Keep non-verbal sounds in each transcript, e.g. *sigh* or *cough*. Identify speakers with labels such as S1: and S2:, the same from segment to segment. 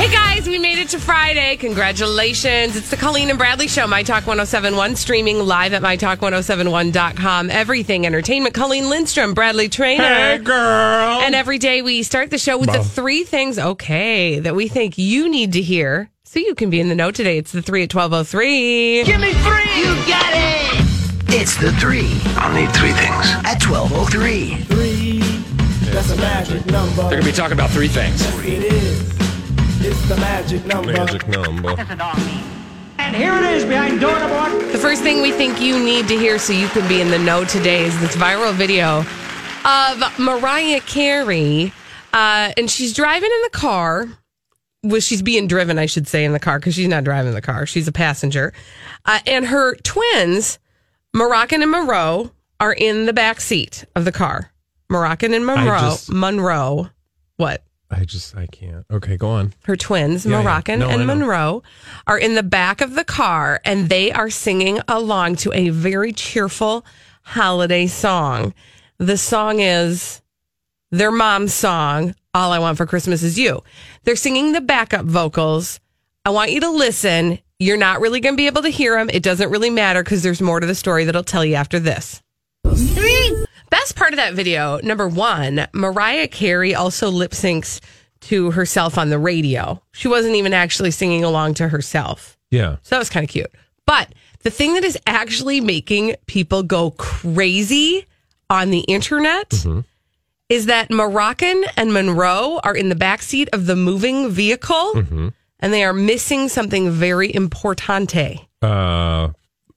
S1: Hey guys, we made it to Friday. Congratulations. It's the Colleen and Bradley Show, My Talk 1071, streaming live at MyTalk1071.com. Everything entertainment. Colleen Lindstrom, Bradley Traynor.
S2: Hey, girl.
S1: And every day we start the show with the three things, okay, that we think you need to hear so you can be in the know today. It's the three at 1203.
S3: Give me three. You got it. It's the three
S4: I'll need three things.
S3: at 1203.
S5: Three, that's a magic number.
S2: They're going to be talking about three things.
S5: It is. It's the magic number.
S2: Magic number.
S6: And here it is behind door number one.
S1: The first thing we think you need to hear so you can be in the know today is this viral video of Mariah Carey. Uh, and she's driving in the car. Well, she's being driven, I should say, in the car because she's not driving the car. She's a passenger. Uh, and her twins, Moroccan and Monroe, are in the back seat of the car. Moroccan and Monroe.
S2: just-
S1: Monroe. What?
S2: I just, I can't. Okay, go on.
S1: her twins,
S2: Yeah, yeah.
S1: Moroccan
S2: No,
S1: and. Monroe, are in the back of the car and they are singing along to a very cheerful holiday song. The song is their mom's song, All I Want for Christmas Is You. They're singing the backup vocals. I want you to listen. You're not really going to be able to hear them. It doesn't really matter because there's more to the story that I'll tell you after this. Best part of that video, number one, Mariah Carey also lip syncs to herself on the radio. She wasn't even actually singing along to herself.
S2: Yeah.
S1: So that was kind of cute. But the thing that is actually making people go crazy on the internet is that Moroccan and Monroe are in the backseat of the moving vehicle and they are missing something very importante.
S2: Uh,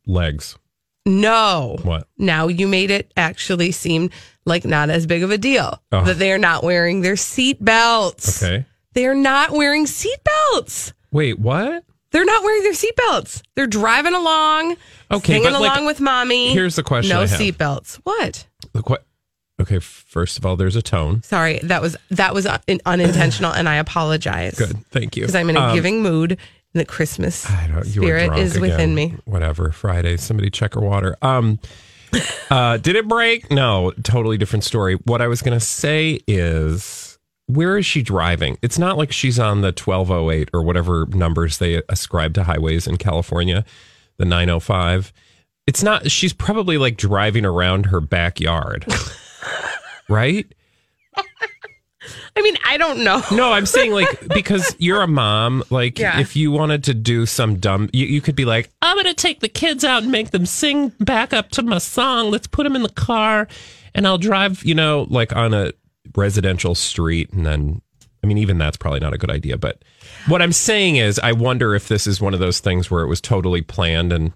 S2: legs.
S1: No.
S2: What?
S1: Now you made it actually seem like not as big of a deal
S2: Oh.
S1: that they are not wearing their seat belts.
S2: Okay.
S1: They are not wearing seat belts.
S2: Wait, what?
S1: They're not wearing their seat belts. They're driving along,
S2: Okay,
S1: singing
S2: but, like,
S1: along with mommy.
S2: here's the question
S1: No seat belts. What?
S2: What? Okay, first of all, there's a tone.
S1: Sorry, that was that was un- unintentional, and I apologize.
S2: Good. Thank you.
S1: because I'm in a
S2: Um,
S1: giving mood. The Christmas
S2: I don't, you
S1: spirit is within me.
S2: Whatever. Friday. Somebody check her water. Um, uh, did it break? No, totally different story. What I was going to say is, where is she driving? It's not like she's on the 1208 or whatever numbers they ascribe to highways in California, the 905. It's not, she's probably like driving around her backyard, *laughs* right?
S1: I mean, I don't know.
S2: No, I'm saying like *laughs* because you're a mom, like
S1: Yeah.
S2: if you wanted to do some dumb, you, you could be like, I'm gonna take the kids out and make them sing back up to my song. Let's put them in the car, and I'll drive, you know, like on a residential street, and then, I mean, even that's probably not a good idea. But what I'm saying is, I wonder if this is one of those things where it was totally planned and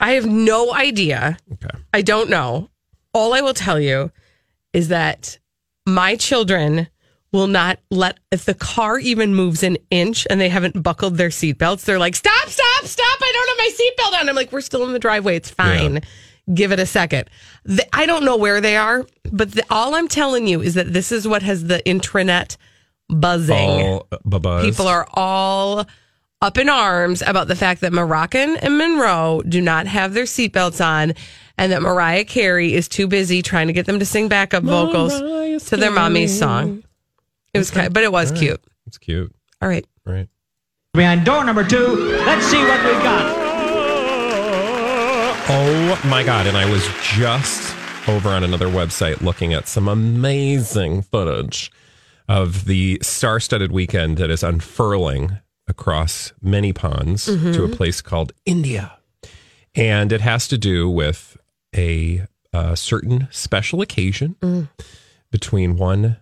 S1: I have no idea.
S2: okay,
S1: I don't know. All I will tell you is that my children will not let if the car even moves an inch and they haven't buckled their seatbelts, they're like, "Stop, stop, stop! I don't have my seatbelt on." I'm like, "We're still in the driveway. It's fine. Give it a second. The, I don't know where they are, but the, all I'm telling you is that this is what has the intranet buzzing.
S2: all uh, buzz.
S1: People are all up in arms about the fact that Moroccan and Monroe do not have their seatbelts on and that Mariah Carey is too busy trying to get them to sing backup vocals
S2: Mariah
S1: to their mommy's song. It was kind but it was cute.
S2: It's cute,
S1: All right.
S2: right?
S6: Behind door number two. Let's see what we've got.
S2: Oh my God. And I was just over on another website looking at some amazing footage of the star-studded weekend that is unfurling across many ponds to a place called India, and it has to do with a, uh certain special occasion between one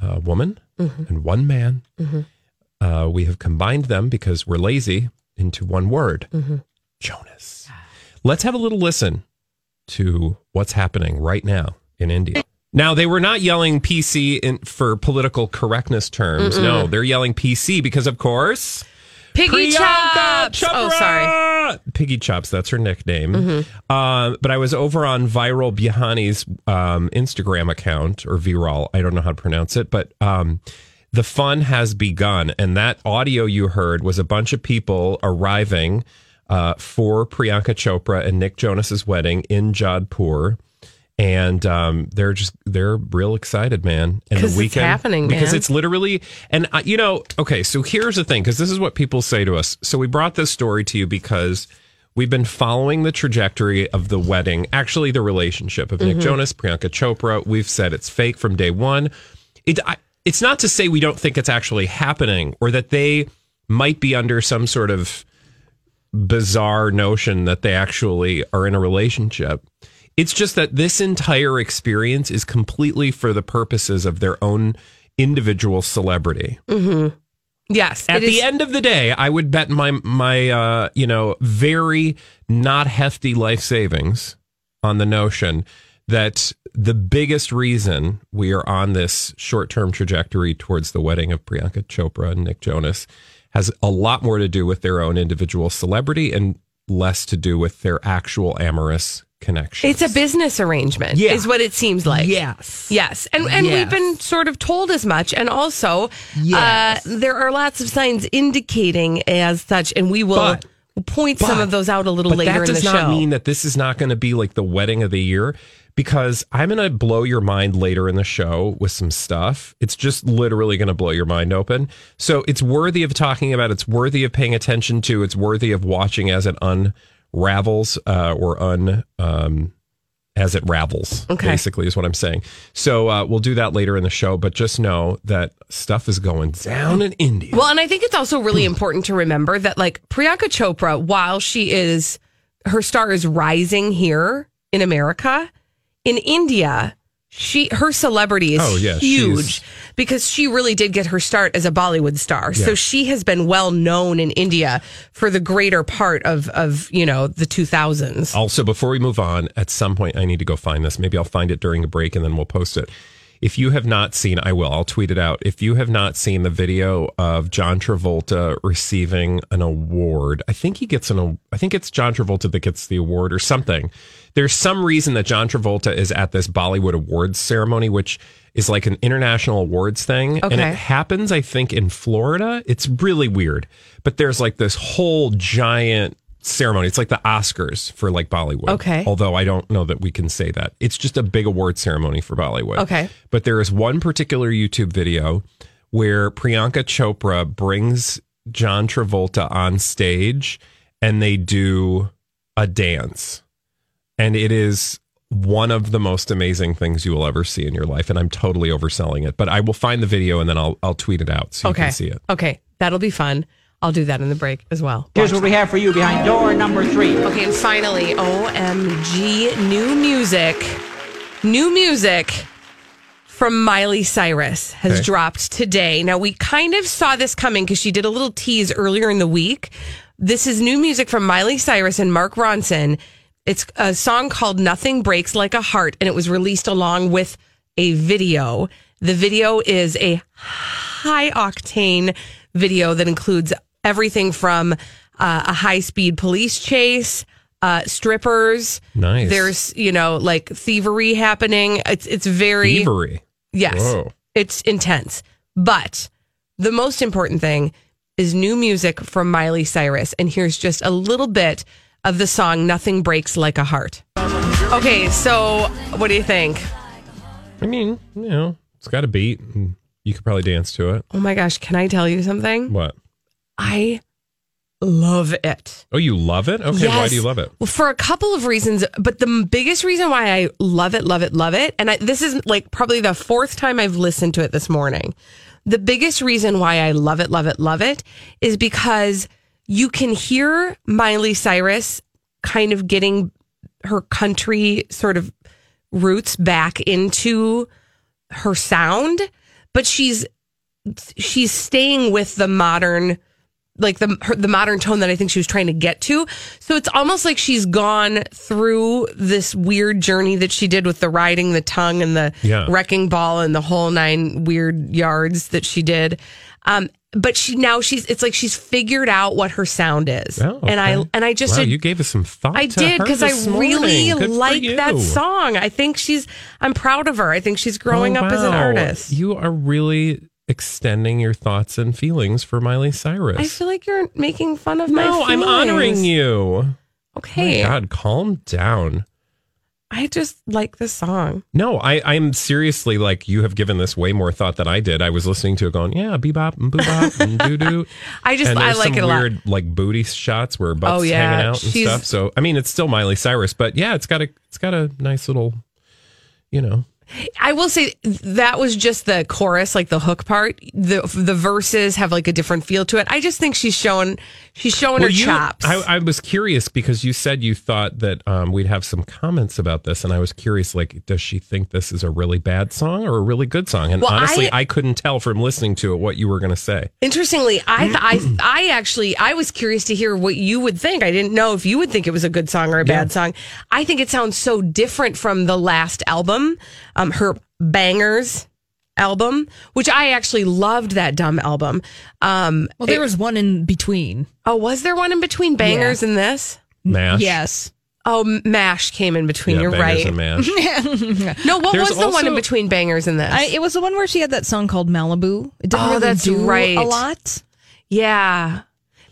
S2: uh, woman and one man. Uh, we have combined them because we're lazy into one word Jonas. Let's have a little listen to what's happening right now in India. Now, they were not yelling PC in, for political correctness terms. No, they're yelling PC because, of course,
S1: Piggy
S2: Priyanka
S1: chops. Oh, sorry.
S2: Piggy Chops, that's her nickname. Uh, but I was over on Viral Bhayani's um, Instagram account, or Viral, I don't know how to pronounce it, but um, the fun has begun. And that audio you heard was a bunch of people arriving uh, for Priyanka Chopra and Nick Jonas's wedding in Jodhpur. And um, they're just they're real excited, man. And
S1: 'Cause it's happening,
S2: because
S1: man.
S2: it's literally and uh, you know okay so here's the thing because this is what people say to us so we brought this story to you because we've been following the trajectory of the wedding actually the relationship of nick jonas priyanka chopra we've said it's fake from day one it I, it's not to say we don't think it's actually happening or that they might be under some sort of bizarre notion that they actually are in a relationship. It's just that this entire experience is completely for the purposes of their own individual celebrity.
S1: Yes.
S2: At the
S1: is-
S2: end of the day, I would bet my my uh, you know very not hefty life savings on the notion that the biggest reason we are on this short term trajectory towards the wedding of Priyanka Chopra and Nick Jonas has a lot more to do with their own individual celebrity and less to do with their actual amorous connection.
S1: It's a business arrangement,
S2: Yeah.
S1: is what it seems like.
S2: Yes.
S1: Yes. And and we've been sort of told as much. And also,
S2: Yes.
S1: uh, there are lots of signs indicating as such, and we will
S2: But-
S1: point some of those out a little
S2: but
S1: later
S2: that
S1: in
S2: does
S1: the
S2: not
S1: show.
S2: mean that this is not going to be like the wedding of the year because I'm going to blow your mind later in the show with some stuff. It's just literally going to blow your mind open. So it's worthy of talking about. It's worthy of paying attention to. It's worthy of watching as it unravels uh, or un. Um, as it ravels,
S1: Okay.
S2: basically, is what I'm saying. So uh, we'll do that later in the show, but just know that stuff is going down in India.
S1: Well, and I think it's also really important to remember that, like, Priyanka Chopra, while she is, her star is rising here in America, in India, she her celebrity is
S2: Oh, yeah,
S1: huge because she really did get her start as a Bollywood star. So she has been well known in India for the greater part of of you know the two thousands.
S2: Also, before we move on, at some point I need to go find this. Maybe I'll find it during a break and then we'll post it. If you have not seen, I will. I'll tweet it out. If you have not seen the video of John Travolta receiving an award, I think he gets an. I think it's John Travolta that gets the award or something. There's some reason that John Travolta is at this Bollywood awards ceremony, which is like an international awards thing, and it happens, I think, in Florida. It's really weird, but there's like this whole giant ceremony. It's like the Oscars for like Bollywood.
S1: Okay.
S2: Although I don't know that we can say that. It's just a big award ceremony for Bollywood.
S1: Okay.
S2: But there is one particular YouTube video where Priyanka Chopra brings John Travolta on stage and they do a dance. And it is one of the most amazing things you will ever see in your life. And I'm totally overselling it. But I will find the video and then I'll I'll tweet it out so you
S1: Okay,
S2: can see it.
S1: okay, that'll be fun. I'll do that in the break as well.
S6: Here's what we have for you behind door number three.
S1: Okay, and finally, OMG, new music. New music from Miley Cyrus has
S2: Okay.
S1: dropped today. Now, we kind of saw this coming because she did a little tease earlier in the week. This is new music from Miley Cyrus and Mark Ronson. It's a song called Nothing Breaks Like a Heart, and it was released along with a video. The video is a high octane video that includes everything from uh, a high speed police chase, uh, strippers.
S2: Nice.
S1: There's you know like thievery happening. It's it's very
S2: Thievery.
S1: yes,
S2: Whoa.
S1: it's intense. But the most important thing is new music from Miley Cyrus, and here's just a little bit of the song "Nothing Breaks Like a Heart." Okay, so what do you think?
S2: I mean, you know, it's got a beat and you could probably dance to it.
S1: Oh my gosh, can I tell you something?
S2: What?
S1: I love it.
S2: Oh, you love it? Okay, why do you love it?
S1: Well, for a couple of reasons, but the biggest reason why I love it, love it, love it, and I, this is like probably the fourth time I've listened to it this morning. The biggest reason why I love it, love it, love it is because you can hear Miley Cyrus kind of getting her country sort of roots back into her sound, but she's she's staying with the modern like the her, the modern tone that I think she was trying to get to. So it's almost like she's gone through this weird journey that she did with the riding the tongue and the
S2: Yeah.
S1: wrecking ball and the whole nine weird yards that she did. Um, but she now she's it's like she's figured out what her sound is,
S2: Oh,
S1: and I and I just
S2: wow, you gave us some thought.
S1: I did because I really
S2: morning. Good for
S1: like that song. I think she's I'm proud of her. I think she's growing
S2: Oh,
S1: up as an artist.
S2: You are really extending your thoughts and feelings for Miley Cyrus.
S1: I feel like you're making fun of my
S2: no, I'm honoring you.
S1: Okay.
S2: My God, calm down.
S1: I just like this song.
S2: No, I, I'm seriously like you have given this way more thought than I did. I was listening to it going, yeah, bebop and boobop and *laughs* doo doo.
S1: I just I like it a lot.
S2: weird like booty shots where butts
S1: Oh, yeah.
S2: hanging out and
S1: She's-
S2: stuff. So I mean, it's still Miley Cyrus, but yeah, it's got a it's got a nice little, you know.
S1: I will say that was just the chorus, like the hook part. The the verses have like a different feel to it. I just think she's showing she's showing her
S2: you-
S1: chops.
S2: I, I was curious because you said you thought that um, we'd have some comments about this, and I was curious, like, does she think this is a really bad song or a really good song? And
S1: Well,
S2: honestly,
S1: I-
S2: I, couldn't tell from listening to it what you were going to say.
S1: Interestingly, I I I actually I was curious to hear what you would think. I didn't know if you would think it was a good song or a bad song. I think it sounds so different from the last album, um, her bangers album, which I actually loved that dumb album. Um,
S4: Well, there was one in between.
S1: oh, was there one in between bangers and this?
S2: Mash,
S4: Yes.
S1: Oh, Mash came in between.
S2: yeah,
S1: You're
S2: bangers
S1: right.
S2: and mash. *laughs*
S1: No, what
S2: There's
S1: was the one in between bangers and this?
S4: I, it was the one where she had that song called Malibu. It didn't
S1: Oh,
S4: really
S1: that's
S4: do
S1: right.
S4: a lot.
S1: yeah,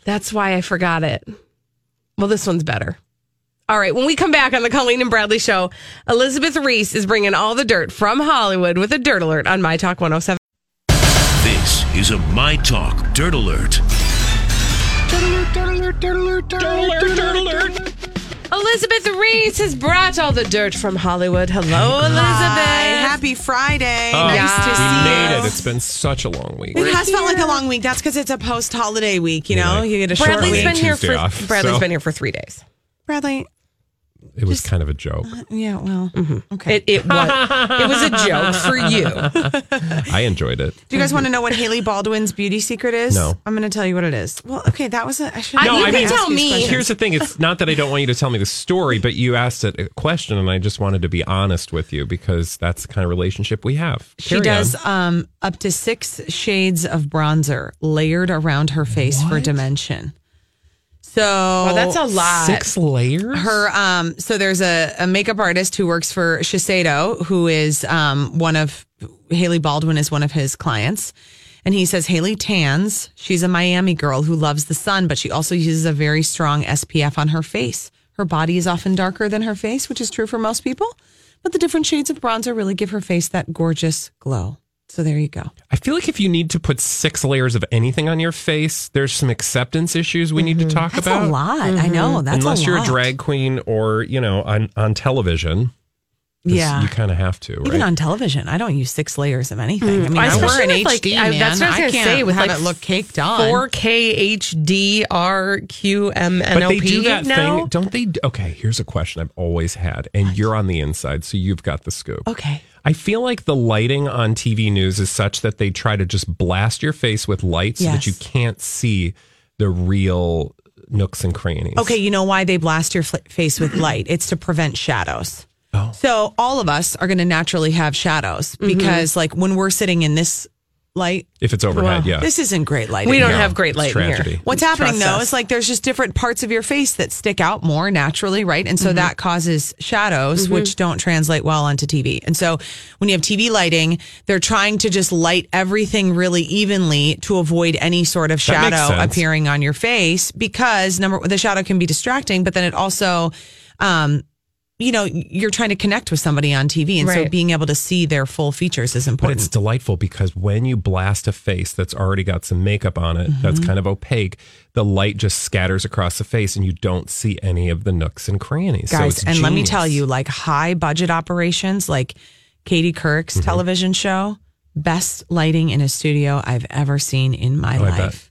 S1: that's why I forgot it. Well, this one's better. All right, when we come back on the Colleen and Bradley show, Elizabeth Reese is bringing all the dirt from Hollywood with a dirt alert on My Talk 107.
S7: This is a My Talk Dirt Alert.
S1: Elizabeth Reese has brought all the dirt from Hollywood. Hello, Elizabeth.
S8: Happy Friday.
S2: Oh,
S8: nice to see we
S2: made
S8: you.
S2: it. It's been such a long week.
S8: It has felt like a long week. That's because it's a post-holiday week. You know,
S2: Yeah.
S8: you get a short
S1: Bradley's
S8: week.
S1: been here
S2: Tuesday
S1: for
S2: off,
S1: Bradley's
S2: so-
S1: been here for three days.
S8: Bradley.
S2: It was kind of a joke.
S8: Yeah. Well.
S1: Mm-hmm.
S8: Okay.
S1: It, it was it was a joke for you. *laughs*
S2: I enjoyed it.
S8: Do you guys want to know what Hailey Baldwin's beauty secret is?
S2: No.
S8: I'm going to tell you what it is. Well, okay, that was a. I should.
S1: I-
S2: No,
S1: you
S2: I
S1: can
S2: mean,
S1: tell me.
S2: Here's the thing: it's *laughs* not that I don't want you to tell me the story, but you asked it a question, and I just wanted to be honest with you because that's the kind of relationship we have.
S8: She
S2: Carry
S8: does
S2: on.
S8: um, up to six shades of bronzer layered around her face for dimension. So
S1: Well, that's a lot.
S2: six layers.
S8: her um so there's a, a makeup artist who works for Shiseido who is um one of Hailey Baldwin is one of his clients and he says Hailey tans she's a Miami girl who loves the sun but she also uses a very strong SPF on her face her body is often darker than her face which is true for most people but the different shades of bronzer really give her face that gorgeous glow so there you go.
S2: I feel like if you need to put six layers of anything on your face, there's some acceptance issues we need to mm-hmm. talk
S8: that's
S2: about. Mm-hmm.
S8: a lot. I know. That's
S2: Unless
S8: a
S2: you're a drag queen or you know on on television, 'Cause
S8: Yeah.
S2: you kind of have to.
S8: Even on television, I don't use six layers of anything. Hmm. I mean, I
S1: Especially
S8: wear an
S1: with, like,
S8: HD,
S1: I-
S8: man.
S1: that's what I was gonna
S8: can't
S1: say, with,
S8: have
S1: like,
S8: it look caked on.
S1: 4K HD RQMNOP
S2: But they do that
S1: now.
S2: thing, don't they? Okay, here's a question I've always had, and you're on the inside, so you've got the scoop.
S8: Okay.
S2: I feel like the lighting on TV news is such that they try to just blast your face with light so that you can't see the real nooks and crannies.
S8: Okay, you know why they blast your fl- face with light? It's to prevent shadows.
S2: Oh.
S8: So all of us are going to naturally have shadows because, like, when we're sitting in this light,
S2: If it's overhead, yeah.
S8: this isn't great lighting.
S1: We don't
S2: No,
S1: have great
S2: it's
S1: light here.
S8: What's happening
S1: Trust
S8: though
S1: us.
S8: is like there's just different parts of your face that stick out more naturally, right? And so
S1: Mm-hmm.
S8: that causes shadows, which don't translate well onto TV. And so when you have TV lighting, they're trying to just light everything really evenly to avoid any sort of shadow appearing on your face because number the shadow can be distracting, but then it also um you know, you're trying to connect with somebody on TV. And so being able to see their full features is important.
S2: But it's delightful because when you blast a face that's already got some makeup on it, that's
S8: Mm-hmm.
S2: kind of opaque, the light just scatters across the face and you don't see any of the nooks and crannies. So
S8: Guys,
S2: it's
S8: and let me tell you, like high budget operations, like Katie Couric's
S2: Mm-hmm.
S8: television show, best lighting in a studio I've ever seen in my
S2: Oh, I bet.
S8: life.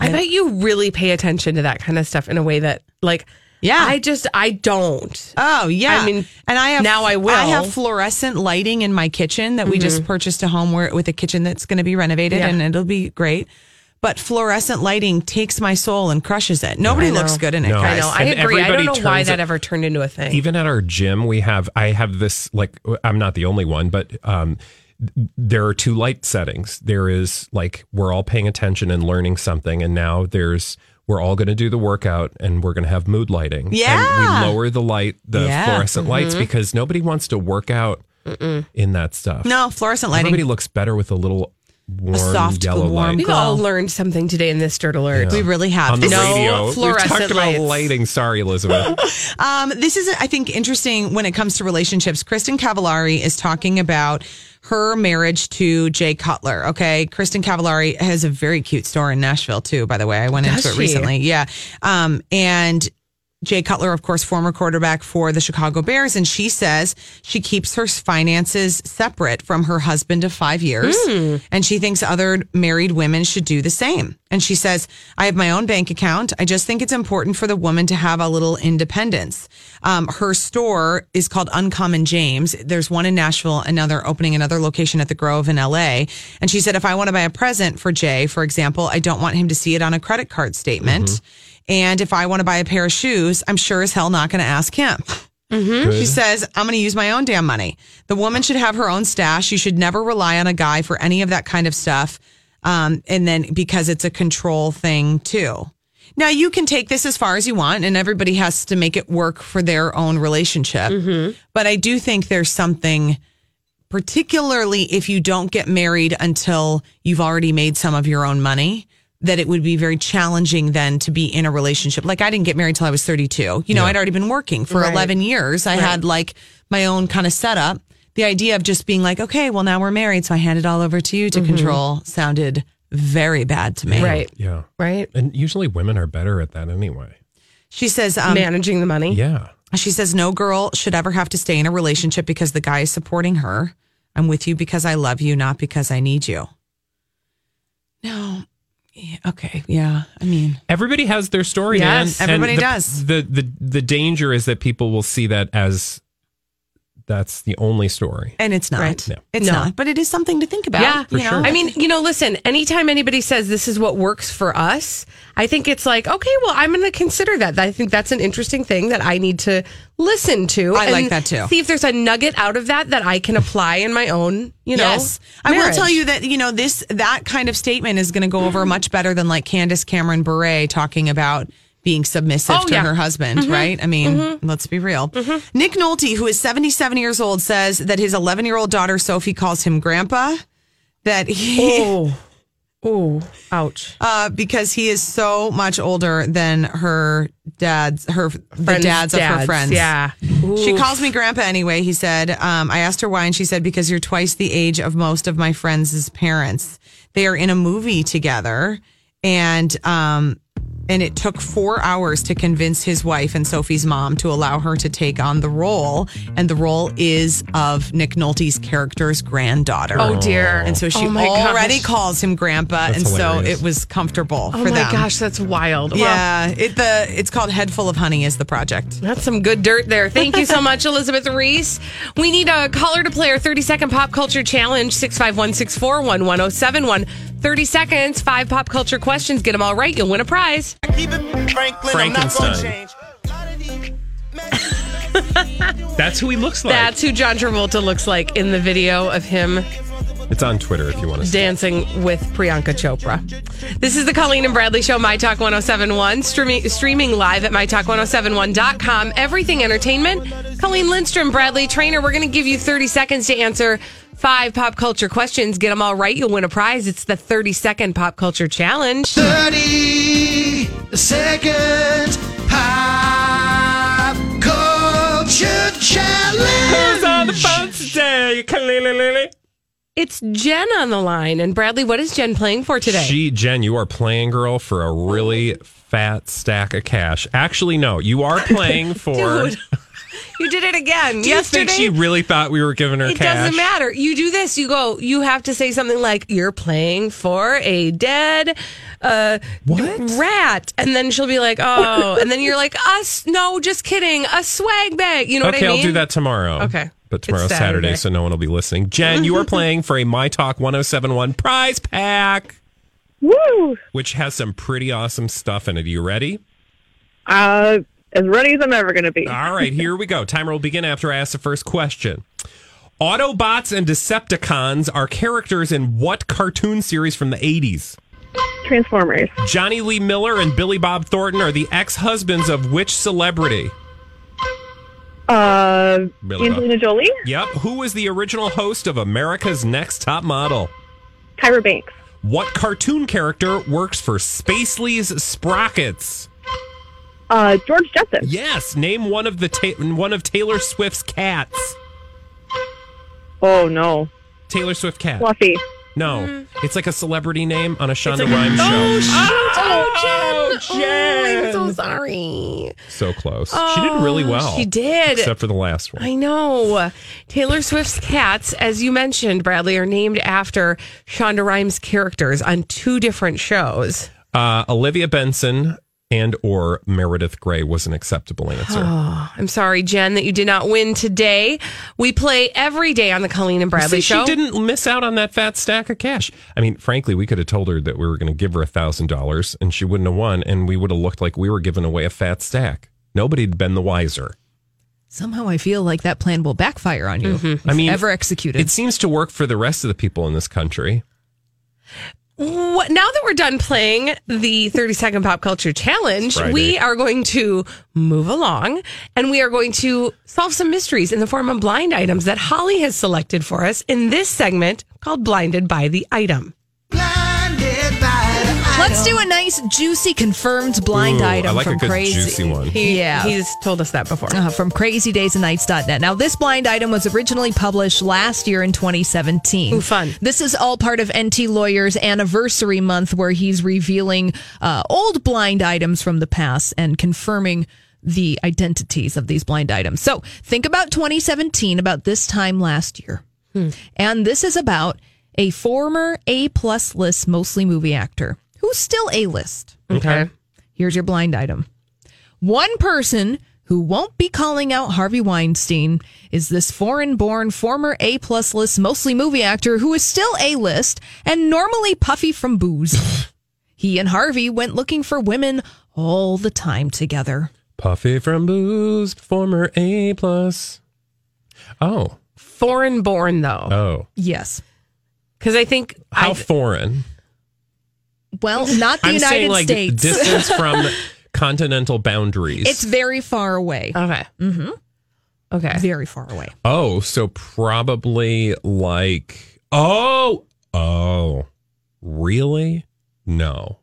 S1: I bet you really pay attention to that kind of stuff in a way that, like,
S8: Yeah.
S1: I just I don't.
S8: Oh yeah,
S1: I mean,
S8: and I have
S1: now I will.
S8: I have fluorescent lighting in my kitchen that we just purchased a home where with a kitchen that's going to be renovated
S1: Yeah.
S8: and it'll be great. But fluorescent lighting takes my soul and crushes it. Nobody
S1: I
S8: looks good in it.
S2: No.
S1: I know. I
S2: And
S1: agree. I don't know why that
S2: it-
S1: ever turned into a thing.
S2: Even at our gym, we have, I have this, like, I'm not the only one, but um, there are two light settings. There is like, we're all paying attention and learning something. And now there's, we're all going to do the workout and we're going to have mood lighting.
S8: Yeah.
S2: And we lower the light, the
S8: Yeah.
S2: fluorescent lights,
S1: Mm-hmm.
S2: because nobody wants to work out in that stuff.
S8: No fluorescent lighting.
S2: Everybody looks better with a little warm
S8: soft,
S2: yellow
S8: warm
S2: light.
S1: We've all learned something today in this dirt alert.
S8: we really have.
S2: on the
S1: No
S2: radio. We've
S1: fluorescent
S2: talked about lighting. Sorry, Elizabeth. *laughs*
S8: Um, this is, I think, interesting when it comes to relationships. Kristin Cavallari is talking about her marriage to Jay Cutler. Okay. Kristin Cavallari has a very cute store in Nashville, too, by the way. I went
S1: Does
S8: into it
S1: she?
S8: recently. Yeah. Um, and Jay Cutler, of course, former quarterback for the Chicago Bears. And she says she keeps her finances separate from her husband of five years. And she thinks other married women should do the same. And she says, I have my own bank account. I just think it's important for the woman to have a little independence. Um, her store is called Uncommon James. There's one in Nashville, another opening another location at the Grove in LA. And she said, if I want to buy a present for Jay, for example, I don't want him to see it on a credit card statement. And if I want to buy a pair of shoes, I'm sure as hell not going to ask him. She says, I'm going to use my own damn money. The woman should have her own stash. You should never rely on a guy for any of that kind of stuff. Um, and then because it's a control thing too. Now you can take this as far as you want, and everybody has to make it work for their own relationship. But I do think there's something, particularly if you don't get married until you've already made some of your own money, that it would be very challenging then to be in a relationship. Like I didn't get married till I was 32. You know, I'd already been working for
S1: Right.
S8: 11 years. I had like my own kind of setup. The idea of just being like, okay, well now we're married, so I hand it all over to you to control sounded very bad to me.
S1: Right.
S2: Yeah.
S1: Right.
S2: And usually women are better at that anyway.
S8: She says, um,
S1: Managing the money.
S2: Yeah.
S8: She says no girl should ever have to stay in a relationship because the guy is supporting her. I'm with you because I love you, not because I need you. No. Okay. Yeah. I mean,
S2: Everybody has their story,
S8: Yes,
S2: man.
S8: everybody
S2: the,
S8: does.
S2: The, the the danger is that people will see that as that's the only story.
S8: and it's not.
S1: Right.
S2: No.
S8: It's
S1: No.
S8: not, but it is something to think about.
S1: Yeah,
S8: you know?
S1: I mean, you know, listen, anytime anybody says this is what works for us, I think it's like, okay, well, I'm going to consider that. I think that's an interesting thing that I need to listen to.
S8: I like that too.
S1: See if there's a nugget out of that that I can apply in my own, you know.
S8: yes. I will tell you that, you know, this, that kind of statement is going to go over much better than like Candace Cameron Bure talking about being submissive
S1: Oh,
S8: to
S1: yeah.
S8: her husband, right? I mean, let's be real. Nick Nolte, who is 77 years old, says that his 11 year old daughter, Sophie, calls him grandpa. That he,
S1: Oh, *laughs* oh, ouch.
S8: uh, because he is so much older than her dad's, her, the
S1: Friends'
S8: dads, of her friends.
S1: Yeah.
S8: She calls me grandpa anyway. He said, um, I asked her why, and she said, because you're twice the age of most of my friends' parents. They are in a movie together. And, um, and it took four hours to convince his wife and Sophie's mom to allow her to take on the role. And the role is of Nick Nolte's character's granddaughter.
S1: Oh, dear.
S8: And so she
S1: Oh,
S8: already
S1: gosh.
S8: calls him grandpa,
S2: That's
S8: and so it was comfortable
S1: Oh
S8: for
S1: my
S8: them.
S1: gosh, that's wild. Well,
S8: Yeah, it the it's called Head Full of Honey is the project.
S1: That's some good dirt there. Thank you so *laughs* much, Elizabeth Reese. We need a caller to play our 30 second pop culture challenge 651 641 1071. 30 seconds, five pop culture questions. Get them all right. You'll win a prize.
S2: Frankenstein. *laughs* That's who he looks like.
S1: That's who John Travolta looks like in the video of him
S2: it's on Twitter if you want to see.
S1: dancing with Priyanka Chopra. This is the Colleen and Bradley Show, My Talk 1071, streaming, streaming live at MyTalk1071.com. Everything Entertainment. Colleen Lindstrom, Bradley Traynor. We're going to give you 30 seconds to answer five pop culture questions. Get them all right. You'll win a prize. It's the 30 second pop culture challenge.
S3: 30 second pop culture challenge.
S2: Who's on the phone today? Kalili.
S1: It's Jen on the line. And Bradley, what is Jen playing for today?
S2: She, Jen, you are playing, girl, for a really fat stack of cash. Actually, no, you are playing *laughs* for.
S1: Dude, you did it again.
S2: Do you think she really thought we were giving her
S1: It
S2: cash?
S1: doesn't matter. You do this. You go. You have to say something like you're playing for a dead uh, rat, and then she'll be like, "Oh," and then you're like, "Us? No, just kidding. A swag bag." You know
S2: okay,
S1: what I mean?
S2: Okay, I'll do that tomorrow.
S1: Okay.
S2: But tomorrow's Saturday.
S1: Saturday.
S2: so no one will be listening. Jen, you are *laughs* playing for a My Talk 1071 prize pack.
S9: Woo!
S2: Which has some pretty awesome stuff in it. Are you ready?
S9: Uh, as ready as I'm ever going to be.
S2: All right, here we go. Timer will begin after I ask the first question. Autobots and Decepticons are characters in what cartoon series from the 80s?
S9: Transformers.
S2: Jonny Lee Miller and Billy Bob Thornton are the ex husbands of which celebrity?
S9: Uh,
S2: Billy Bob.
S9: Angelina Jolie.
S2: Yep. Who was the original host of America's Next Top Model?
S9: Tyra Banks.
S2: What cartoon character works for Spacely's Sprockets?
S9: Uh, George Jetson.
S2: Yes. Name one of the ta- one of Taylor Swift's cats.
S9: Oh no,
S2: Taylor Swift cat.
S9: Fluffy.
S2: No, it's like a celebrity name on a Shonda
S1: like-
S2: Rhimes show.
S1: Oh, shoot.
S2: Oh,
S1: Oh, Jen. I'm so sorry.
S2: So close. she did really
S1: Oh,
S2: well.
S1: she did.
S2: except for the last one.
S1: I know. Taylor Swift's cats, as you mentioned, Bradley, are named after Shonda Rhimes characters on two different shows.
S2: Uh, Olivia Benson and or Meredith Grey was an acceptable answer.
S1: Oh, *sighs* I'm sorry, Jen, that you did not win today. We play every day on the Colleen and Bradley
S2: See,
S1: show.
S2: She didn't miss out on that fat stack of cash. I mean, frankly, we could have told her that we were going to give her a thousand dollars, and she wouldn't have won, and we would have looked like we were giving away a fat stack. Nobody'd been the wiser.
S4: Somehow I feel like that plan will backfire on you. Mm-hmm. if
S2: I mean,
S4: ever executed.
S2: It seems to work for the rest of the people in this country.
S1: What, now that we're done playing the 30 second pop culture challenge, we are going to move along and we are going to solve some mysteries in the form of blind items that Holly has selected for us in this segment called Blinded by the Item.
S4: Let's do a nice, juicy, confirmed blind
S2: Ooh,
S4: item
S2: I like a good
S4: Crazy.
S2: juicy one.
S1: He,
S4: Yeah.
S1: He's told us that before.
S4: Uh, from crazydaysandnights.net. Now, this blind item was originally published last year in 2017.
S1: Ooh, fun.
S4: This is all part of Enty Lawyer's anniversary month where he's revealing uh, old blind items from the past and confirming the identities of these blind items. So think about 2017, about this time last year. And this is about a former A plus list, mostly movie actor who's still A list.
S1: Okay.
S4: Here's your blind item. One person who won't be calling out Harvey Weinstein is this foreign born former A plus list, mostly movie actor who is still A list and normally puffy from booze. *laughs* he and Harvey went looking for women all the time together.
S2: Puffy from Booze, former A plus. Oh,
S1: Foreign born, though.
S2: oh,
S4: Yes.
S1: Because I think.
S2: how
S1: I,
S2: foreign?
S4: Well, not the
S2: I'm
S4: United
S2: saying like
S4: States.
S2: distance *laughs* from continental boundaries.
S4: it's very far away.
S1: okay. Mm-hmm. Okay.
S4: Very far away.
S2: oh, so probably like oh oh, really? No.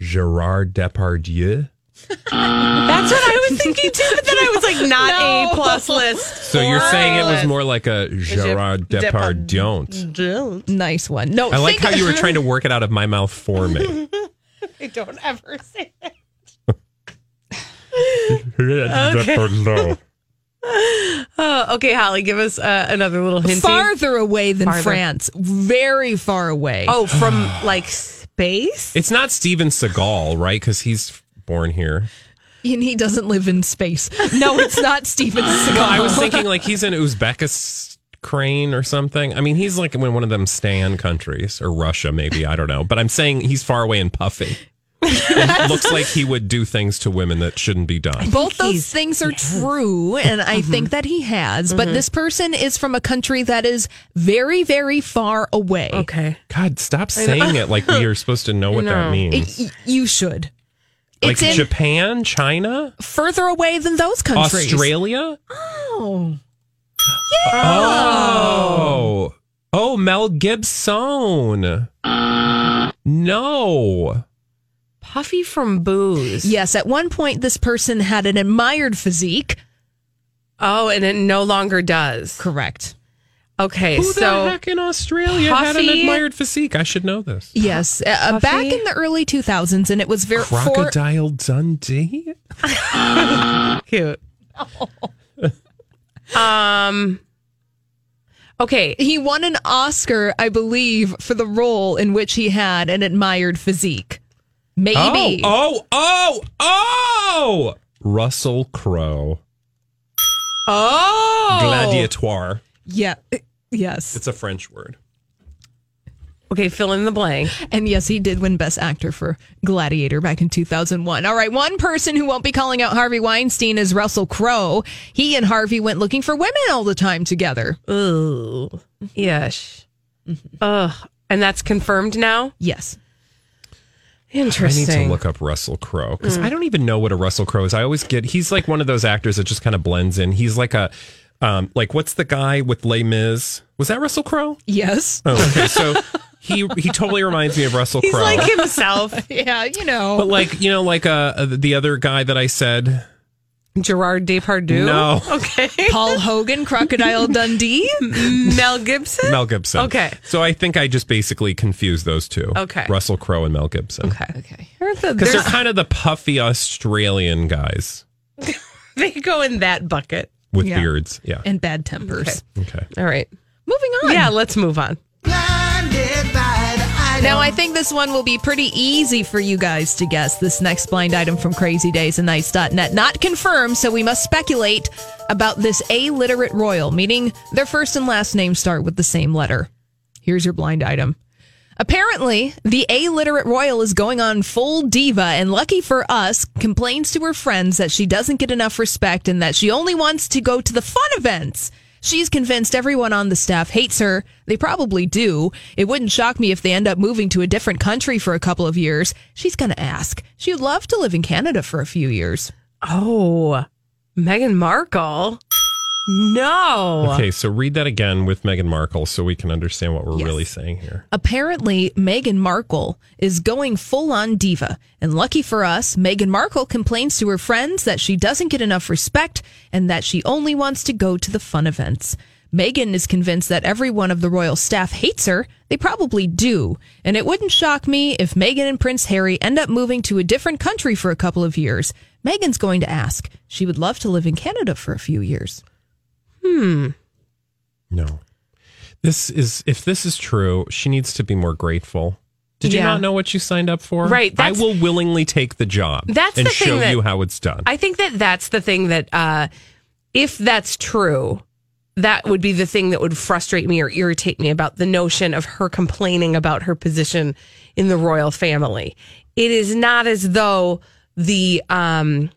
S2: Gerard Depardieu.
S1: That's what I was thinking too, but then I was like, not
S4: No.
S1: A plus list.
S2: So you're saying it was more like a Gerard Depardieu.
S4: Nice one. No,
S2: I like
S4: think-
S2: how you were trying to work it out of my mouth for me. *laughs*
S1: I don't ever say that.
S2: okay. *laughs*
S1: Oh, okay, Holly, give us uh, another little hint.
S4: Farther away than
S1: Farther.
S4: France. Very far away.
S1: Oh, from like space?
S2: It's not Steven Seagal, right? Because he's born here.
S4: And he doesn't live in space. No, it's not Steven Seagal. *laughs*
S2: Well, I was thinking like he's in Uzbekistan or something. I mean, he's like in one of them Stan countries or Russia, maybe. I don't know. But I'm saying he's far away and puffy. and looks like he would do things to women that shouldn't be done.
S4: Both those things are true, and I think that he has. But this person is from a country that is very, very far away.
S1: Okay.
S2: God, stop saying it like we are supposed to know what that *laughs* means.
S4: Y- you should.
S2: Like
S4: it's in-
S2: Japan, China,
S4: Further away than those countries.
S2: Australia.
S4: Oh.
S2: oh. Yeah. Oh, oh, Mel Gibson. No.
S1: Puffy from booze.
S4: Yes, at one point, this person had an admired physique.
S1: Oh, and it no longer does.
S4: Correct.
S1: Okay,
S2: Who
S1: so
S2: the heck in Australia had an admired physique? I should know this.
S4: Yes, uh, back in the early 2000s, and it was very for,
S2: Crocodile Dundee. *laughs*
S1: cute. *laughs* um. Okay.
S4: he won an Oscar, I believe, for the role in which he had an admired physique. Maybe.
S2: Oh, oh, oh, oh! Russell Crowe.
S1: Oh.
S2: gladiator.
S4: Yeah. Yes.
S2: It's a French word.
S1: Okay, fill in the blank.
S4: And yes, he did win Best Actor for Gladiator back in 2001. All right, one person who won't be calling out Harvey Weinstein is Russell Crowe. He and Harvey went looking for women all the time together.
S1: Ooh. Yes. Ugh. And that's confirmed now?
S4: Yes.
S1: Interesting.
S2: I need to look up Russell Crowe because I don't even know what a Russell Crowe is. I always get he's like one of those actors that just kind of blends in. He's like a um like what's the guy with Les Mis? Was that Russell Crowe?
S4: Yes.
S2: Oh, okay. So he he totally reminds me of Russell *laughs* Crowe.
S1: He's like himself.
S4: Yeah, you know.
S2: but like you know, like uh the other guy that I said.
S1: Gerard Depardieu?
S2: No.
S1: Okay. *laughs*
S4: Paul Hogan, Crocodile Dundee. *laughs*
S1: Mel Gibson?
S2: Mel Gibson.
S1: Okay.
S2: So I think I just basically confused those two.
S1: Okay.
S2: Russell Crowe and Mel Gibson.
S1: Okay.
S4: Okay.
S1: There's a-
S2: Because they're kind of the puffy Australian guys
S1: they go in that bucket.
S2: With
S4: Yeah.
S2: beards. Yeah.
S4: And bad tempers.
S2: Okay.
S1: All right.
S4: Moving on.
S1: Yeah, let's move on.
S4: Now, I think this one will be pretty easy for you guys to guess. This next blind item from crazydaysandnights.net. Not confirmed, so we must speculate about this illiterate royal, meaning their first and last name start with the same letter. Here's your blind item. Apparently, the illiterate royal is going on full diva, and lucky for us, complains to her friends that she doesn't get enough respect and that she only wants to go to the fun events. She's convinced everyone on the staff hates her. They probably do. It wouldn't shock me if they end up moving to a different country for a couple of years. She's going to ask. She'd love to live in Canada for a few years.
S1: Oh, Meghan Markle? No.
S2: Okay, so read that again with Meghan Markle so we can understand what we're
S4: Yes.
S2: really saying here.
S4: Apparently, Meghan Markle is going full on diva. And lucky for us, Meghan Markle complains to her friends that she doesn't get enough respect and that she only wants to go to the fun events. Meghan is convinced that every one of the royal staff hates her. They probably do. And it wouldn't shock me if Meghan and Prince Harry end up moving to a different country for a couple of years. Meghan's going to ask. She would love to live in Canada for a few years.
S1: Hmm.
S2: No. This is if this is true, she needs to be more grateful. Did you not know what you signed up for?
S1: Right,
S2: I will willingly take the job
S1: That's
S2: and
S1: the thing
S2: show
S1: that-
S2: you how it's done.
S1: I think that that's the thing that, uh, if that's true, that would be the thing that would frustrate me or irritate me about the notion of her complaining about her position in the royal family. It is not as though the um,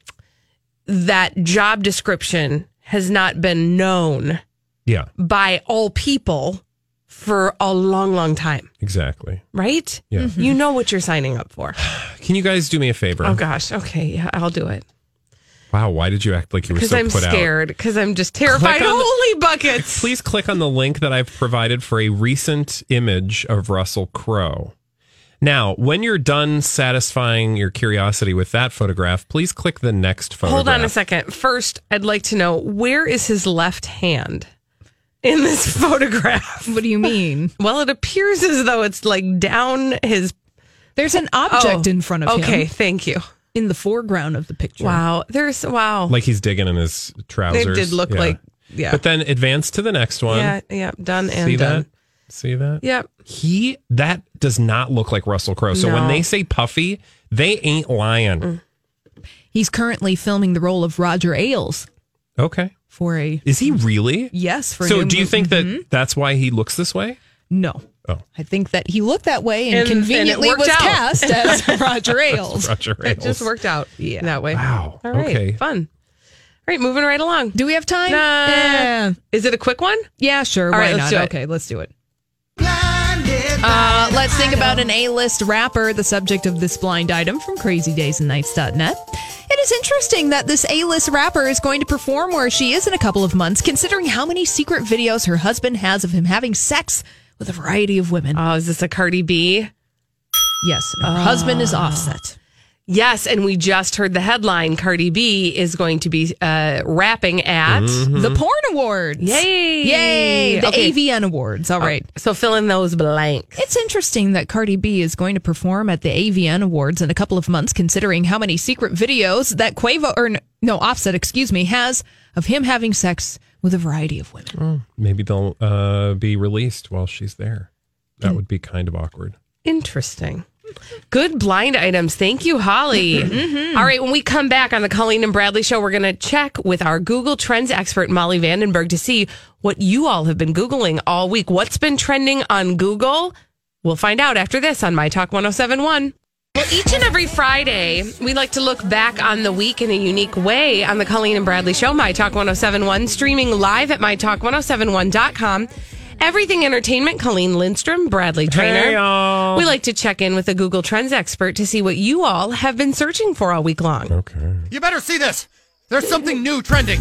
S1: that job description has not been known
S2: yeah,
S1: by all people for a long, long time,
S2: exactly.
S1: right?
S2: Yeah. Mm-hmm.
S1: You know what you're signing up for. *sighs*
S2: Can you guys do me a favor?
S1: Oh gosh. Okay. Yeah, I'll do it.
S2: Wow, why did you act like you were so
S1: I'm
S2: put out?
S1: scared. Because I'm just terrified.
S2: Click on the-
S1: Holy buckets. *laughs*
S2: Please click on the link that I've provided for a recent image of Russell Crowe. Now, when you're done satisfying your curiosity with that photograph, please click the next photograph.
S1: Hold on a second. First, I'd like to know where is his left hand in this *laughs* photograph?
S4: What do you mean?
S1: Well, it appears as though it's like down his
S4: There's an oh, object
S1: Oh,
S4: in front of him.
S1: Okay, thank you.
S4: In the foreground of the picture.
S1: Wow, there's wow.
S2: Like he's digging in his trousers.
S1: It did look like- yeah.
S2: But then advance to the next one.
S1: yeah, yeah, done and
S2: See
S1: done.
S2: that? See that?
S1: Yep.
S2: He that does not look like Russell Crowe. So when they say puffy, they ain't lying.
S1: Mm.
S4: He's currently filming the role of Roger Ailes
S2: Okay.
S4: for a
S2: Is he really?
S4: yes. For a
S2: So
S4: new
S2: do you
S4: mo-
S2: think that
S4: Mhm.
S2: that's why he looks this way?
S4: No.
S2: Oh.
S4: I think that he looked that way and,
S1: And- and it
S4: conveniently
S1: worked
S4: was
S1: out.
S4: cast *laughs* as Roger Ailes.
S2: Roger
S1: It
S2: Ailes.
S1: just worked out
S4: Yeah.
S1: that way.
S2: Wow.
S1: All right.
S2: Okay.
S1: Fun. All right, moving right along.
S4: Do we have time?
S1: Nah.
S4: Yeah.
S1: Is it a quick one?
S4: Yeah, sure.
S1: All
S4: why
S1: right,
S4: not?
S1: let's do it.
S4: Okay, let's do it. Uh, let's think about an A-list rapper, the subject of this blind item from crazydaysandnights.net. It is interesting that this A-list rapper is going to perform where she is in a couple of months, considering how many secret videos her husband has of him having sex with a variety of women.
S1: Oh, is this a Cardi B?
S4: yes, her husband is Offset.
S1: Yes, and we just heard the headline. Cardi B is going to be uh, rapping at
S4: The Porn Awards.
S1: Yay!
S4: Yay! The
S1: Okay.
S4: AVN Awards. All right.
S1: So fill in those blanks.
S4: It's interesting that Cardi B is going to perform at the AVN Awards in a couple of months, considering how many secret videos that Quavo or no Offset, excuse me, has of him having sex with a variety of women.
S2: Maybe they'll uh, be released while she's there.
S1: Hmm.
S2: That would be kind of awkward.
S1: Interesting. Good blind items. Thank you, Holly. Mm-hmm. Mm-hmm. All right, when we come back on the Colleen and Bradley show, we're going to check with our Google Trends expert, Molly Vandenberg, to see what you all have been Googling all week. What's been trending on Google? We'll find out after this on My Talk 1071. Well, each and every Friday, we like to look back on the week in a unique way on the Colleen and Bradley Show, My Talk 1071, streaming live at MyTalk1071.com. Everything Entertainment, Colleen Lindstrom, Bradley Traynor.
S2: Hey, y'all.
S1: We like to check in with a Google Trends expert to see what you all have been searching for all week long.
S2: Okay.
S10: You better see this. There's something new trending.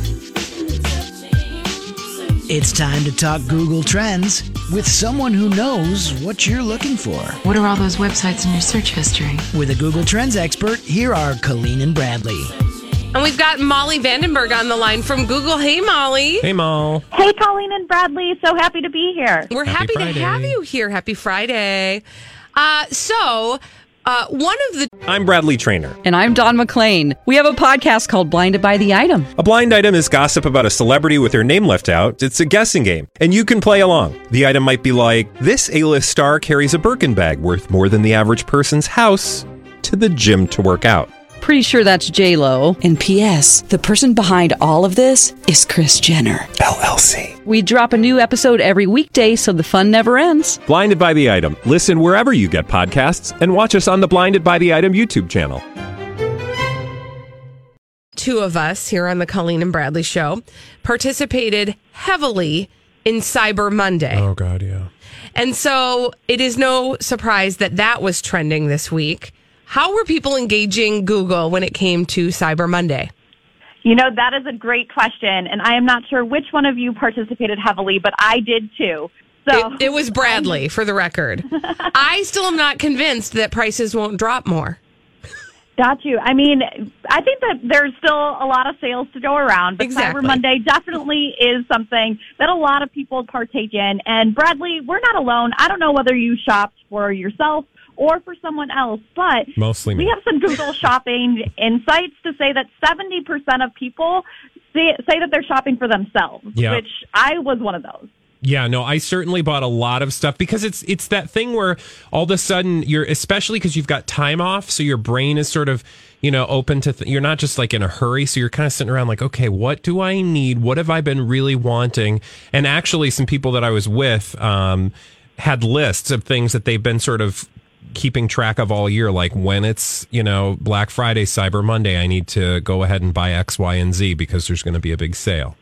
S3: It's time to talk Google Trends with someone who knows what you're looking for.
S11: What are all those websites in your search history?
S3: With a Google Trends expert, here are Colleen and Bradley.
S1: And we've got Molly Vandenberg on the line from Google. Hey, Molly.
S2: Hey, Mal.
S12: Hey, Colleen and Bradley. So happy to be here.
S1: We're
S2: Happy
S1: happy, to have you here. Happy Friday. Uh, so, uh, one of the
S13: I'm Bradley Traynor.
S14: And I'm Don McClain. We have a podcast called Blinded by the Item.
S13: A blind item is gossip about a celebrity with their name left out. It's a guessing game, and you can play along. The item might be like this: A-list star carries a Birkin bag worth more than the average person's house to the gym to work out.
S14: Pretty sure that's J Lo.
S15: And P.S. The person behind all of this is Kris Jenner.
S13: LLC.
S14: We drop a new episode every weekday, so the fun never ends.
S13: Blinded by the item. Listen wherever you get podcasts, and watch us on the Blinded by the Item YouTube channel.
S1: two of us here on the Colleen and Bradley show participated heavily in Cyber Monday.
S2: Oh, God, yeah.
S1: And so it is no surprise that that was trending this week. How were people engaging Google when it came to Cyber Monday?
S12: You know, that is a great question. And I am not sure which one of you participated heavily, but I did too. So
S1: It, it was um, Bradley, for the record. *laughs* I still am not convinced that prices won't drop more.
S12: Got you. I mean, I think that there's still a lot of sales to go around, but
S1: Exactly.
S12: Cyber Monday definitely is something that a lot of people partake in. And Bradley, we're not alone. I don't know whether you shopped for yourself or for someone else, but
S2: Mostly me.
S12: we have some Google *laughs* shopping insights to say that 70% of people say, say that they're shopping for themselves,
S2: Yeah.
S12: which I was one of those.
S2: Yeah, no, I certainly bought a lot of stuff because it's it's that thing where all of a sudden you're especially because you've got time off, so your brain is sort of you know open to th- you're not just like in a hurry, so you're kind of sitting around like, okay, what do I need? What have I been really wanting? And actually, some people that I was with um, had lists of things that they've been sort of keeping track of all year like when it's you know black friday cyber monday i need to go ahead and buy x y and z because there's going to be a big sale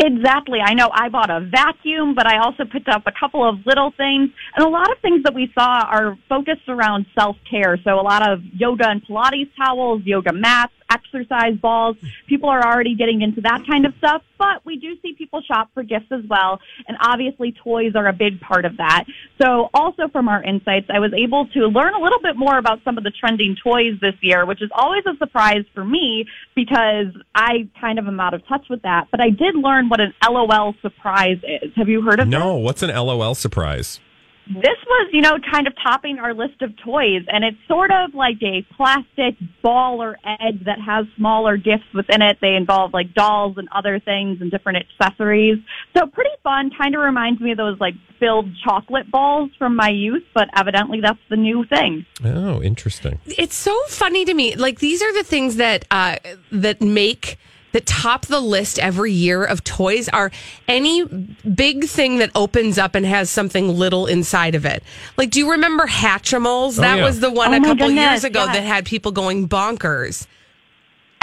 S12: Exactly. I know I bought a vacuum, but I also picked up a couple of little things. And a lot of things that we saw are focused around self care. So a lot of yoga and Pilates towels, yoga mats, exercise balls. People are already getting into that kind of stuff, but we do see people shop for gifts as well. And obviously toys are a big part of that. So also from our insights, I was able to learn a little bit more about some of the trending toys this year, which is always a surprise for me because I kind of am out of touch with that. But I did learn what an LOL surprise is. Have you heard of
S2: no what's an lol surprise
S12: this was, you know, kind of topping our list of toys, and it's sort of like a plastic ball or egg that has smaller gifts within it. They involve like dolls and other things and different accessories. So pretty fun. Kind of reminds me of those like filled chocolate balls from my youth, but evidently that's the new thing.
S2: Oh, interesting.
S1: It's so funny to me. Like these are the things that uh, that make that top the list every year of toys are any big thing that opens up and has something little inside of it. Like, do you remember Hatchimals?
S12: Oh,
S1: that
S12: yeah.
S1: was the one
S12: Oh
S1: a couple
S12: goodness,
S1: years ago
S12: yes.
S1: that had people going bonkers.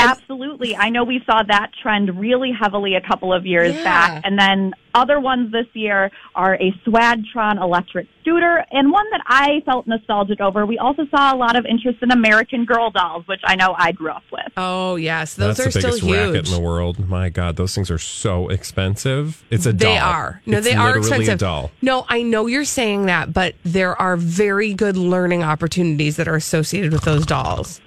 S12: Absolutely. I know we saw that trend really heavily a couple of years
S1: Yeah.
S12: back. And then other ones this year are a Swagtron electric scooter and one that I felt nostalgic over. We also saw a lot of interest in American Girl dolls, which I know I grew up with.
S1: Oh yes, those
S2: That's
S1: are
S2: the
S1: still
S2: biggest racket in the world. My God, those things are so expensive. It's a doll.
S1: They are. No,
S2: It's
S1: they are expensive.
S2: A doll.
S1: No, I know you're saying that, but there are very good learning opportunities that are associated with those dolls.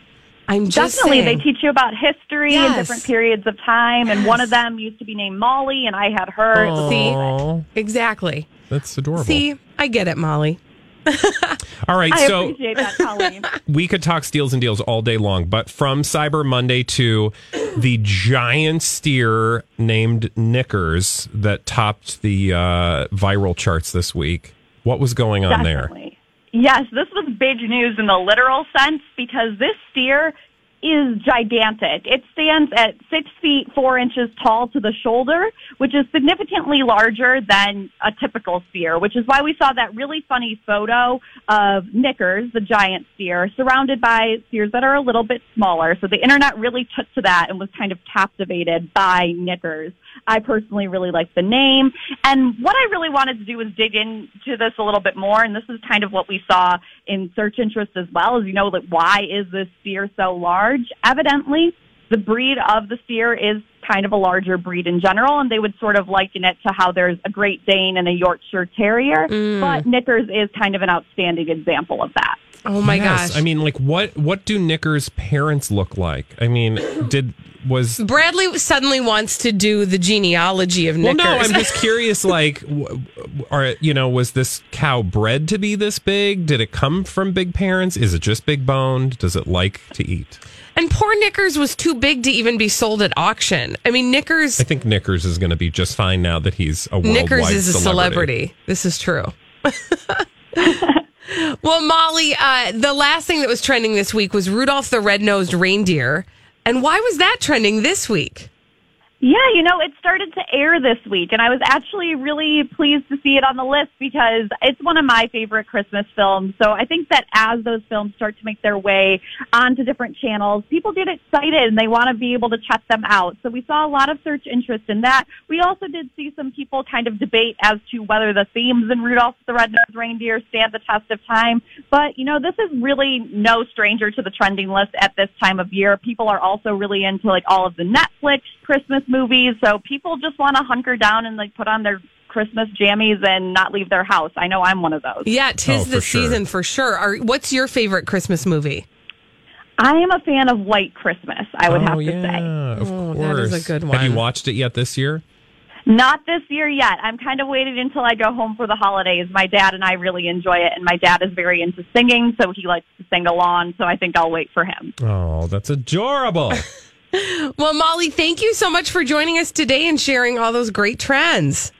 S1: I'm just
S12: Definitely.
S1: saying.
S12: They teach you about history and different periods of time. And one of them used to be named Molly, and I had her. It was
S1: See? Exactly.
S2: that's adorable.
S1: See, I get it, Molly. *laughs*
S2: All right,
S12: I
S2: so
S12: appreciate that, Colleen. *laughs*
S2: we could talk steals and deals all day long, but from Cyber Monday to the giant steer named Knickers that topped the uh, viral charts this week, what was going on there?
S12: Definitely. Yes, this was big news in the literal sense because this steer is gigantic. It stands at six feet four inches tall to the shoulder, which is significantly larger than a typical steer, which is why we saw that really funny photo of Knickers, the giant steer, surrounded by steers that are a little bit smaller. So the internet really took to that and was kind of captivated by Knickers. I personally really like the name. And what I really wanted to do was dig into this a little bit more. And this is kind of what we saw in search interest as well, is you know, that why is this steer so large? Evidently, the breed of the steer is kind of a larger breed in general, and they would sort of liken it to how there's a Great Dane and a Yorkshire Terrier. Mm. But Knickers is kind of an outstanding example of that.
S1: Oh my
S2: Yes,
S1: gosh.
S2: I mean, like, what what do Knickers' parents look like? I mean, did was
S1: Bradley suddenly wants to do the genealogy of
S2: well,
S1: Knickers.
S2: no, I'm just *laughs* curious. Like, w- are you know, was this cow bred to be this big? Did it come from big parents? Is it just big boned? Does it like to eat?
S1: and poor Knickers was too big to even be sold at auction. I mean, Knickers
S2: I think Knickers is going to be just fine now that he's a worldwide
S1: Knickers is a celebrity. This is true. *laughs* *laughs* well, Molly, uh, the last thing that was trending this week was Rudolph the Red-Nosed Reindeer. And why was that trending this week?
S12: Yeah, you know, it started to air this week, and I was actually really pleased to see it on the list because it's one of my favorite Christmas films. So I think that as those films start to make their way onto different channels, people get excited and they want to be able to check them out. So we saw a lot of search interest in that. We also did see some people kind of debate as to whether the themes in Rudolph the Red-Nosed Reindeer stand the test of time. But, you know, this is really no stranger to the trending list at this time of year. People are also really into like all of the Netflix Christmas movies. So people just want to hunker down and like put on their Christmas jammies and not leave their house. I know I'm one of those.
S1: Yeah, tis
S2: Oh,
S1: the
S2: for sure.
S1: season for sure. Are, what's your favorite Christmas movie?
S12: I am a fan of White Christmas, I would
S2: oh,
S12: have to
S2: yeah,
S12: say.
S2: Of
S1: Oh,
S2: course.
S1: that is a good one.
S2: Have you watched it yet this year?
S12: Not this year yet. I'm kind of waiting until I go home for the holidays. My dad and I really enjoy it, and my dad is very into singing, so he likes to sing along. So I think I'll wait for him.
S2: Oh, that's adorable. *laughs*
S1: Well, Molly, thank you so much for joining us today and sharing all those great trends.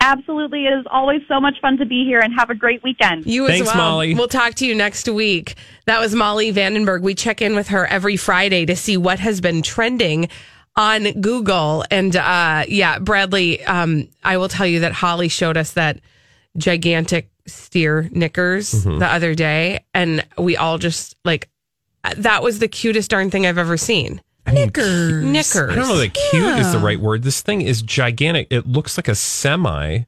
S12: Absolutely. It is always so much fun to be here, and have a great weekend.
S1: You
S2: Thanks,
S1: as well.
S2: Molly.
S1: We'll talk to you next week. That was Molly Vandenberg. We check in with her every Friday to see what has been trending on Google. And uh, yeah, Bradley, um, I will tell you that Holly showed us that gigantic steer knickers
S2: Mm-hmm.
S1: the other day, and we all just like that was the cutest darn thing I've ever seen.
S4: Knickers.
S1: Knickers.
S2: I don't know that cute is the right word. This thing is gigantic. It looks like a semi.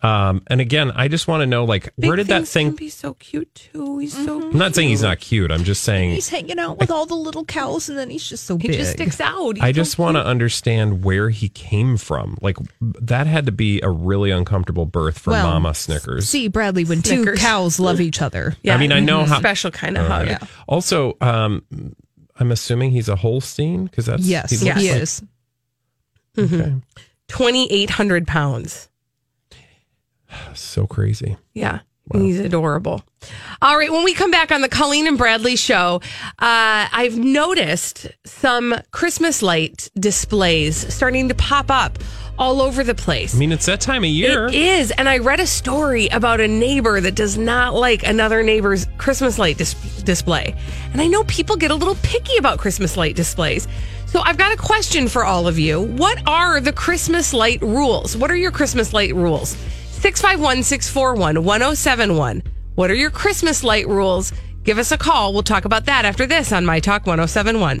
S2: Um, and again, I just want to know, like,
S1: Big
S2: where did that
S1: things
S2: thing?
S1: can be so cute too? He's so.
S2: I'm not saying he's not cute. I'm just saying
S4: He's hanging out with all the little cows, and then he's just so
S1: He
S4: big.
S1: just sticks out. He's
S2: I
S1: so
S2: just want to understand where he came from. Like, that had to be a really uncomfortable birth for
S4: Well,
S2: Mama Snickers.
S4: See, Bradley, when
S1: Snickers.
S4: two cows love each other.
S1: Yeah,
S2: I mean, I know
S1: mhm.
S2: how-
S1: special kind of hug.
S2: right. Also, um, I'm assuming he's a Holstein because that's
S4: Yes,
S2: he
S4: he,
S2: looks like-
S4: is.
S2: Okay.
S1: Eight hundred pounds.
S2: So crazy.
S1: Yeah. He's adorable. All right, when we come back on the Colleen and Bradley show, uh, I've noticed some Christmas light displays starting to pop up all over the place.
S2: I mean, it's that time of year.
S1: It is. And I read a story about a neighbor that does not like another neighbor's Christmas light dis- display. And I know people get a little picky about Christmas light displays. So I've got a question for all of you. What are the Christmas light rules? What are your Christmas light rules? 651 641 1071. What are your Christmas light rules? Give us a call. We'll talk about that after this on My Talk 1071.